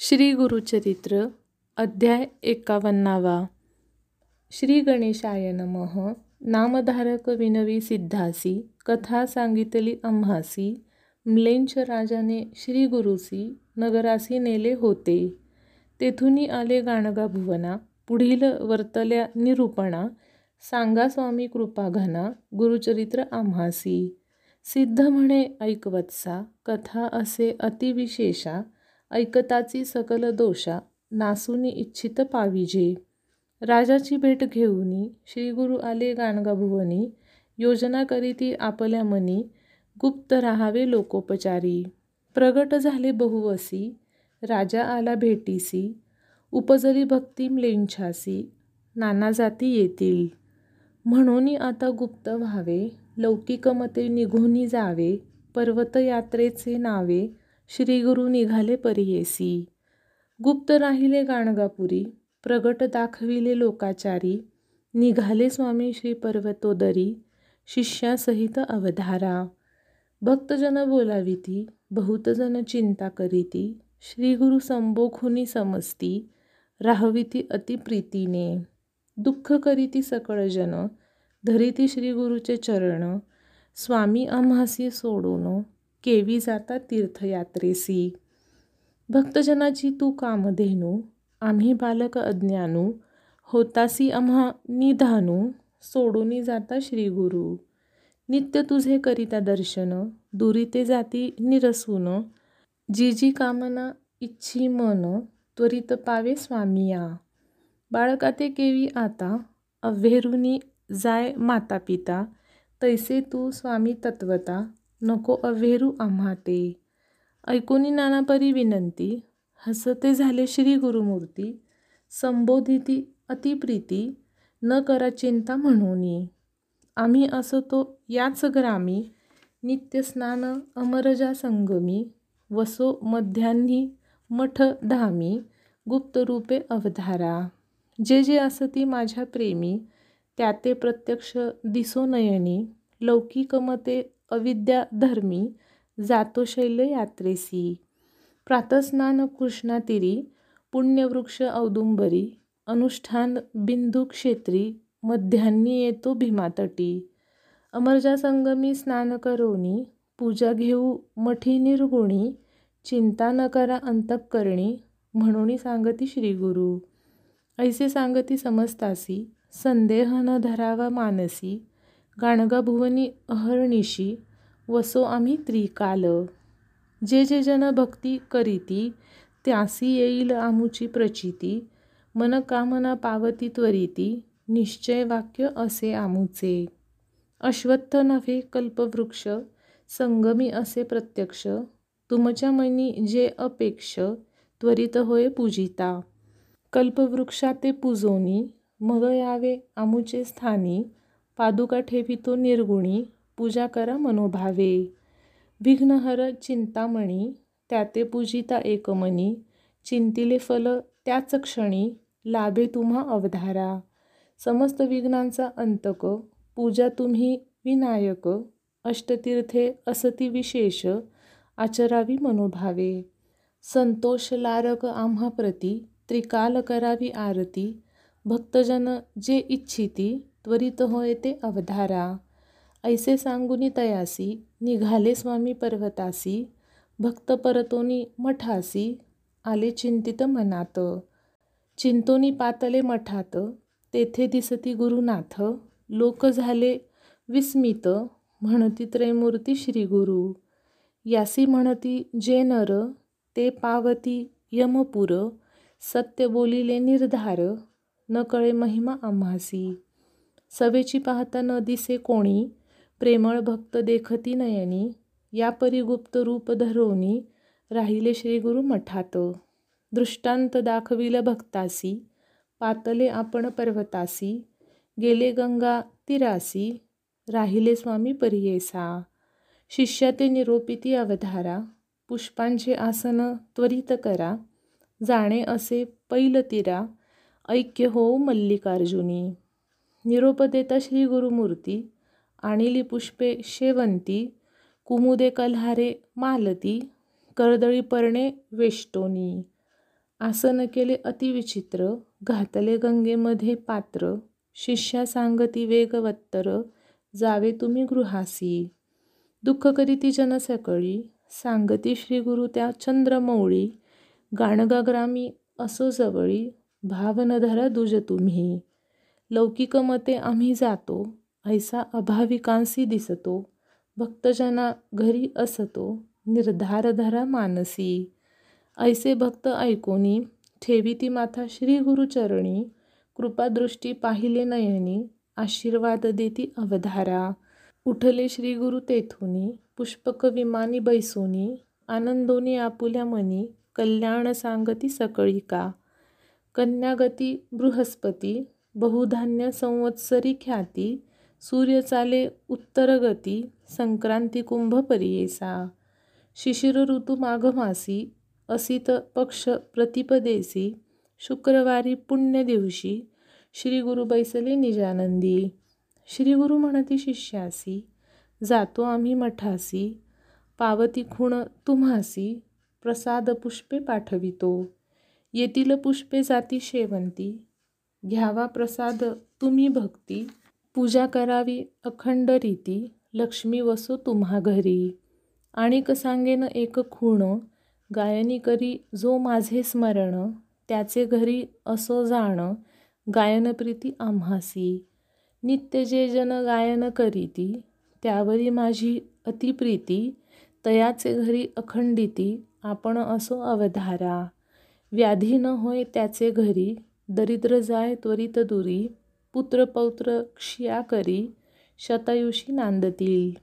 श्री गुरुचरित्र अध्याय एकावन्नावा. श्री गणेशाय नमः. नामधारक विनवी सिद्धासी कथा सांगितली अम्हासी म्लेंच राजाने श्री गुरुसी नगरासी नेले होते. तेथून आले गाणगा भुवना पुढील वर्तल्या निरूपणा सांगा स्वामी कृपा घना गुरुचरित्र आम्हासी. सिद्ध म्हणे ऐकवत्सा कथा असे अतिविशेषा ऐकताची सकल दोषा नासुनी इच्छित पाविजे. राजाची भेट घेऊनी श्रीगुरु आले गाणगाभुवनी योजना करीती आपल्या मनी गुप्त राहावे लोकोपचारी. प्रगट झाले बहुवसी राजा आला भेटीसी उपजली भक्ती लेंछासी नाना जाती येतील. म्हणून आता गुप्त व्हावे लौकिकमते निघूनी जावे पर्वतयात्रेचे नावे श्री गुरु निघाले परियेसी गुप्त राहिले गाणगापुरी प्रगट दाखविले लोकाचारी निघाले स्वामी श्री पर्वतोदरी शिष्यासहित अवधारा. भक्तजन बोलाविती बहुतजन चिंता करीती श्री गुरु संबोखुनी समस्ती राहविती अतिप्रीतीने दुःख करीती सकळजन धरिती श्रीगुरुचे चरण स्वामी आम्हासी सोडून केवी जाता तीर्थयात्रेसी. भक्तजनाची तू कामधेनू आम्ही बालक अज्ञानू होतासी आम्हा निधानू सोडूनी जाता श्रीगुरु. नित्य तुझे करिता दर्शन दुरिते जाती निरसून. जी जी कामना इच्छी मन त्वरित पावे स्वामिया बाळका ते केवी आता अव्हेरुनी जाय माता पिता तैसे तू स्वामी तत्वता. नको अव्हेरू आम्हा ते ऐकोनी नानापरी विनंती हसते झाले श्री गुरुमूर्ती संबोधिती अतिप्रीती न करा चिंता म्हणूनी. आम्ही असतो याच ग्रामी नित्य स्नान अमरजा संगमी वसो मध्यान्ही मठ धामी गुप्तरूपे अवधारा. जे जे असती माझ्या प्रेमी त्या ते प्रत्यक्ष दिसो नयनी लौकिकमते अविद्याधर्मी अविद्या धर्मी जातो शैल्य यात्रेसी प्रातस्नान कृष्णातिरी पुण्यवृक्ष औदुंबरी अनुष्ठान बिंदू क्षेत्री मध्यान्नी येतो भीमातटी. अमरजा संगमी स्नान करोनी पूजा घेऊ मठी निर्गुणी चिंता न करा अंतःकरणी म्हणून सांगती श्रीगुरु. ऐसे सांगती समजतासी संदेह न धरावा मानसी गाणगाभुवनी अहर्णिशी अहर्निशी वसो आम्ही त्रिकाल. जे जे जन भक्ती करीती त्यासी येईल आमुची प्रचिती. मनकामना पावती त्वरिती निश्चय वाक्य असे आमुचे. अश्वत्थ नव्हे कल्पवृक्ष संगमी असे प्रत्यक्ष. तुमच्या मनी जे अपेक्ष त्वरित होय पूजिता. कल्पवृक्षा ते पूजोनी मग यावे आमुचे स्थानी. पादुका ठेवितो निर्गुणी पूजा करा मनोभावे. विघ्नहर चिंतामणी त्याते पूजिता एकमणी चिंतिले फल त्याच क्षणी लाभे तुम्हा अवधारा. समस्त विघ्नांचा अंतक पूजा तुम्ही विनायक. अष्टतीर्थे असती विशेष आचरावी मनोभावे. संतोष लारक आम्हा प्रती त्रिकाल करावी आरती. भक्तजन जे इच्छिती त्वरित होय ते अवधारा. ऐसे सांगुनी तयासी निघाले स्वामी पर्वतासी भक्त परतोनी मठासी आले चिंतित मनात. चिंतोनी पातले मठात तेथे दिसती गुरुनाथ लोक झाले विस्मित म्हणती त्रैमूर्ती श्री गुरु यासी म्हणती जे नर ते पावती यमपुर सत्य बोलिले निर्धार न कळे महिमा आम्हासी. सवेची पाहता न दिसे कोणी प्रेमळ भक्त देखती नयनी या परिगुप्त रूप धरोनी राहिले श्रीगुरु मठात. दृष्टांत दाखविल भक्तासी पातले आपण पर्वतासी गेले गंगा तिरासी राहिले स्वामी परियेसा. शिष्या ते निरोपिती अवधारा पुष्पांचे आसन त्वरित करा जाणे असे पैल तिरा ऐक्य हो मल्लिकार्जुनी. निरोप देता श्री गुरुमूर्ती आणिली पुष्पे शेवंती कुमुदे कल्हारे मालती कर्दळी पर्णे वेष्टोनी. आसन केले अतिविचित्र घातले गंगेमध्ये पात्र शिष्या सांगती वेगवत्तर जावे तुम्ही गृहासी. दुःख करीती जनसकळी सांगती श्री गुरु त्या चंद्रमौळी गाणगाग्रामी असो जवळी भावनधरा दुज तुम्ही. लौकिक मते आम्ही जातो ऐसा अभाविकांसी दिसतो भक्तजना घरी असतो निर्धार धरा मानसी. ऐसे भक्त ऐकोनी ठेवी माथा श्री गुरुचरणी कृपादृष्टी पाहिले नयनी आशीर्वाद देती अवधारा. उठले श्री गुरु तेथुनी पुष्पक विमानी बैसोनी आनंदोनी आपुल्या मनी कल्याण सांगती सकळी का कन्यागती बृहस्पती बहुधान्य संवत्सरी ख्याती सूर्यचाले उत्तरगती संक्रांती कुंभ परियेसा शिशिर ऋतू माघमासी असित पक्ष प्रतिपदेसी शुक्रवारी पुण्य दिवशी श्री गुरु बैसले निजानंदी श्री गुरु म्हणती शिष्यासी जातो आम्ही मठासी पावती खुण तुम्हासी प्रसाद पुष्पे पाठवितो येतील पुष्पे जाती शेवंती घ्यावा प्रसाद तुम्ही भक्ती. पूजा करावी अखंड रीती. लक्ष्मी वसो तुम्हा घरी. आणि सांगेन एक खूण. गायनी करी जो माझे स्मरण. त्याचे घरी असो जाण. गायनप्रीती आम्हासी. नित्य जे जन गायन करीती त्यावरी माझी अतिप्रीती तयाचे घरी अखंडिती आपण असो अवधारा. व्याधी न होय त्याचे घरी. दरिद्र जाय त्वरित दुरी पुत्रपौत्र क्षिया करी शतायुषी नांदतील.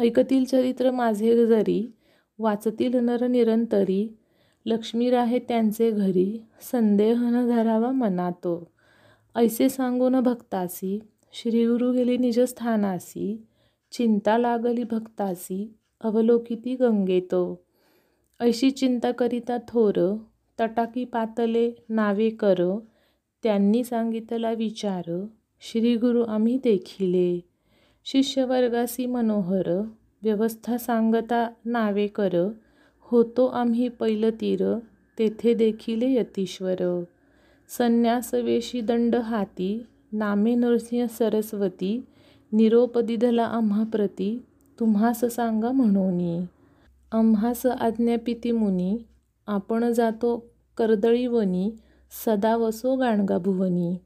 ऐकतील चरित्र माझे जरी वाचतील नर निरंतरी लक्ष्मी राहे त्यांचे घरी संदेह न धरावा मनातो. ऐसे सांगून भक्तासी श्रीगुरु गेली निजस्थानासी चिंता लागली भक्तासी अवलोकिती गंगेतो. ऐशी चिंता करिता थोर तटाकी पातले नावे कर त्यांनी सांगितला विचार श्री गुरु आम्ही देखिले. शिष्यवर्गासी मनोहर व्यवस्था सांगता नावे कर. होतो आम्ही पैलतीर तेथे देखिले यतीश्वर. संन्यासवेशी दंड हाती नामे नरसिंह सरस्वती निरोप दिधला आम्हा प्रती तुम्हास सांगा म्हणोनी. आम्हास आज्ञापिती मुनी आपण जातो कर्दळीवनी सदा वसो गाणगा भुवनी.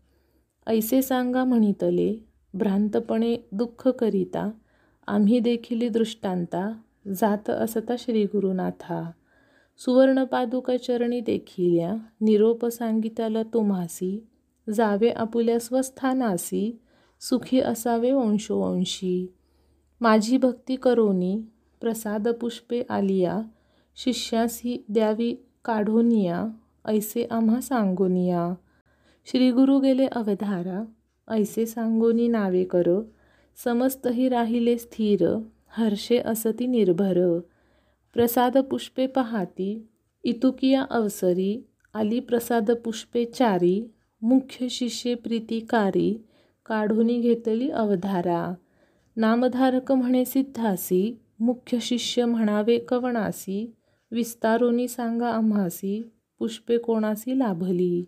ऐसे सांगा म्हणितले भ्रांतपणे दुःख करिता आम्ही देखिली दृष्टांता जात असता श्री गुरुनाथा सुवर्ण चरणी देखिल्या निरोप सांगितला तुम्हासी जावे आपुल्या स्वस्थानासी सुखी असावे वंशोवंशी. माझी भक्ती करोनी प्रसाद पुष्पे आलिया शिष्यासी द्यावी काढोनिया ऐसे आम्हा सांगोनिया. श्री गुरु गेले अवधारा. ऐसे सांगोनी नावे कर. समस्तही राहिले स्थिर. हर्षे असती निर्भर. प्रसाद पुष्पे पहाती. इतुकिया अवसरी. आली प्रसाद पुष्पे चारी. मुख्य शिष्ये प्रीतिकारी. काढूनी घेतली अवधारा. नामधारक म्हणे सिद्धासी. मुख्य शिष्य म्हणावे कवणासी. विस्तारोनी सांगा आम्हासी. पुष्पे कोणासी लाभली?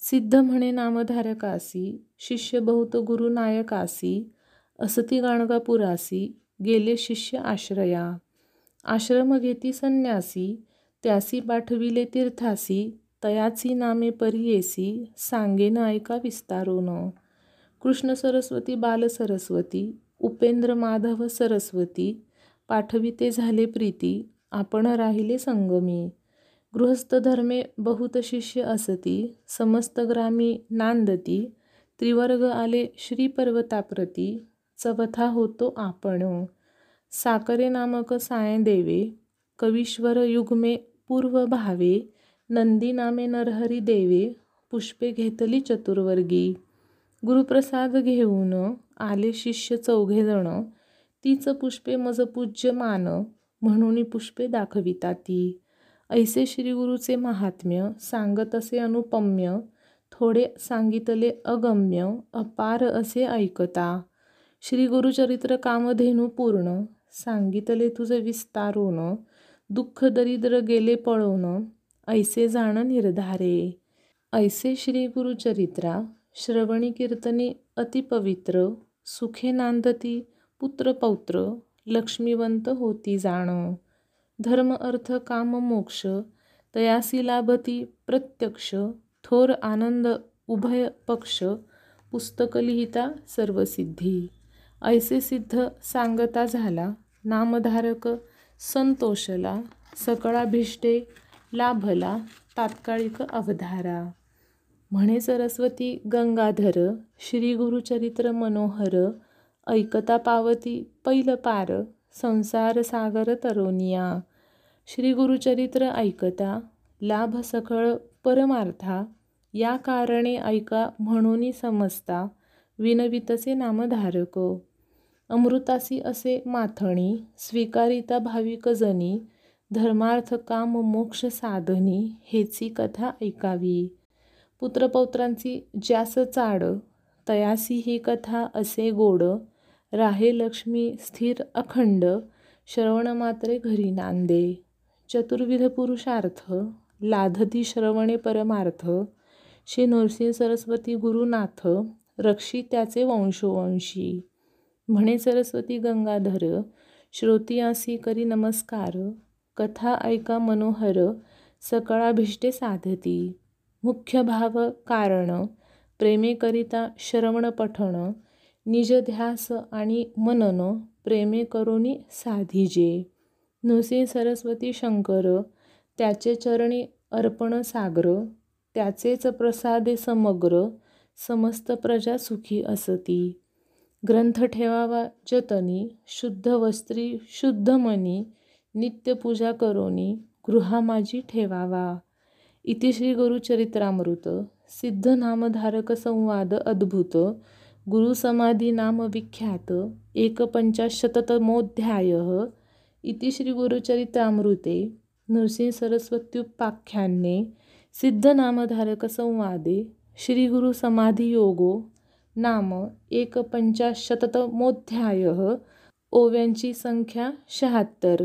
सिद्ध म्हणे नामधारकासी शिष्य बहुत गुरुनायकासी असती गाणगापुरासी गेले शिष्य आश्रया. आश्रम घेती संन्यासी त्यासी पाठविले तीर्थासी तयाची नामे परियेसी सांगेन ऐका विस्तारोन. कृष्ण सरस्वती बाल सरस्वती उपेंद्र माधव सरस्वती पाठविते झाले प्रीती आपण राहिले संगमी. गृहस्थ धर्मे बहुत शिष्य असती समस्त ग्रामी नांदती त्रिवर्ग आले श्री पर्वताप्रती चवथा होतो आपण. साकरे नामक साय देवे कवीश्वर युग्मे पूर्व भावे नंदी नामे नरहरी देवे पुष्पे घेतली चतुर्वर्गी. गुरुप्रसाद घेऊन आले शिष्य चौघे जण तीच पुष्पे मज पूज्य मान म्हणून पुष्पे दाखविता ती. ऐसे श्रीगुरुचे महात्म्य सांगत असे अनुपम्य थोडे सांगितले अगम्य अपार असे ऐकता. श्री गुरुचरित्र कामधेनू पूर्ण सांगितले तुझे विस्तारोन दुःख दरिद्र गेले पळवणं ऐसे जाण निर्धारे. ऐसे श्री गुरुचरित्रा श्रवणी कीर्तनी अतिपवित्र सुखे नांदती पुत्रपौत्र लक्ष्मीवंत होती जाणं. धर्म अर्थ काम मोक्ष तयासी लाभती प्रत्यक्ष थोर आनंद उभय पक्ष पुस्तक लिहिता सर्वसिद्धी. ऐसे सिद्ध सांगता झाला नामधारक संतोषला सकळाभिष्टे लाभला तात्काळिक अवधारा. म्हणे सरस्वती गंगाधर श्री गुरुचरित्र मनोहर ऐकता पावती पैल पार संसार सागर तरोनिया श्री गुरुचरित्र ऐकता लाभ सकळ परमार्था या कारणे ऐका म्हणून समजता विनवितसे नामधारक. अमृतासी असे माथणी स्वीकारिता भाविक जनी धर्मार्थ काम मोक्ष साधनी हेची कथा ऐकावी. पुत्रपौत्रांची ज्यास चाड तयासी ही कथा असे गोड राहे लक्ष्मी स्थिर अखंड श्रवण मात्रे घरी नांदे. चतुर्विध पुरुषार्थ लाधती श्रवणे परमार्थ श्री नरसिंह सरस्वती गुरुनाथ रक्षी त्याचे वंशोवंशी. म्हणे सरस्वती गंगाधर श्रोतियासी करी नमस्कार कथा ऐका मनोहर सकळाभिष्टे साधती. मुख्य भाव कारण प्रेमेकरिता श्रवण पठण निजध्यास आणि मनन प्रेमे करोनी साधिजे. नृसिंह सरस्वती शंकर त्याचे चरणी अर्पण सागर त्याचेच प्रसादे समग्र समस्त प्रजा सुखी असती. ग्रंथ ठेवावा जतनी शुद्ध वस्त्री शुद्ध मनी नित्यपूजा करोनी गृहा माझी ठेवावा. इति श्री गुरुचरित्रामृत सिद्ध नामधारक संवाद अद्भुत गुरुसमाधी नाम विख्यात एकपंचाशततमोऽध्याय इति श्री गुरुचरित्रामृते नृसिंहसरस्वत्युपाख्याने सिद्धनामधारकसंवादे श्रीगुरुसमाधियोगो नाम एकपंचाशततमोऽध्यायः ओव्यांची संख्या शहात्तर.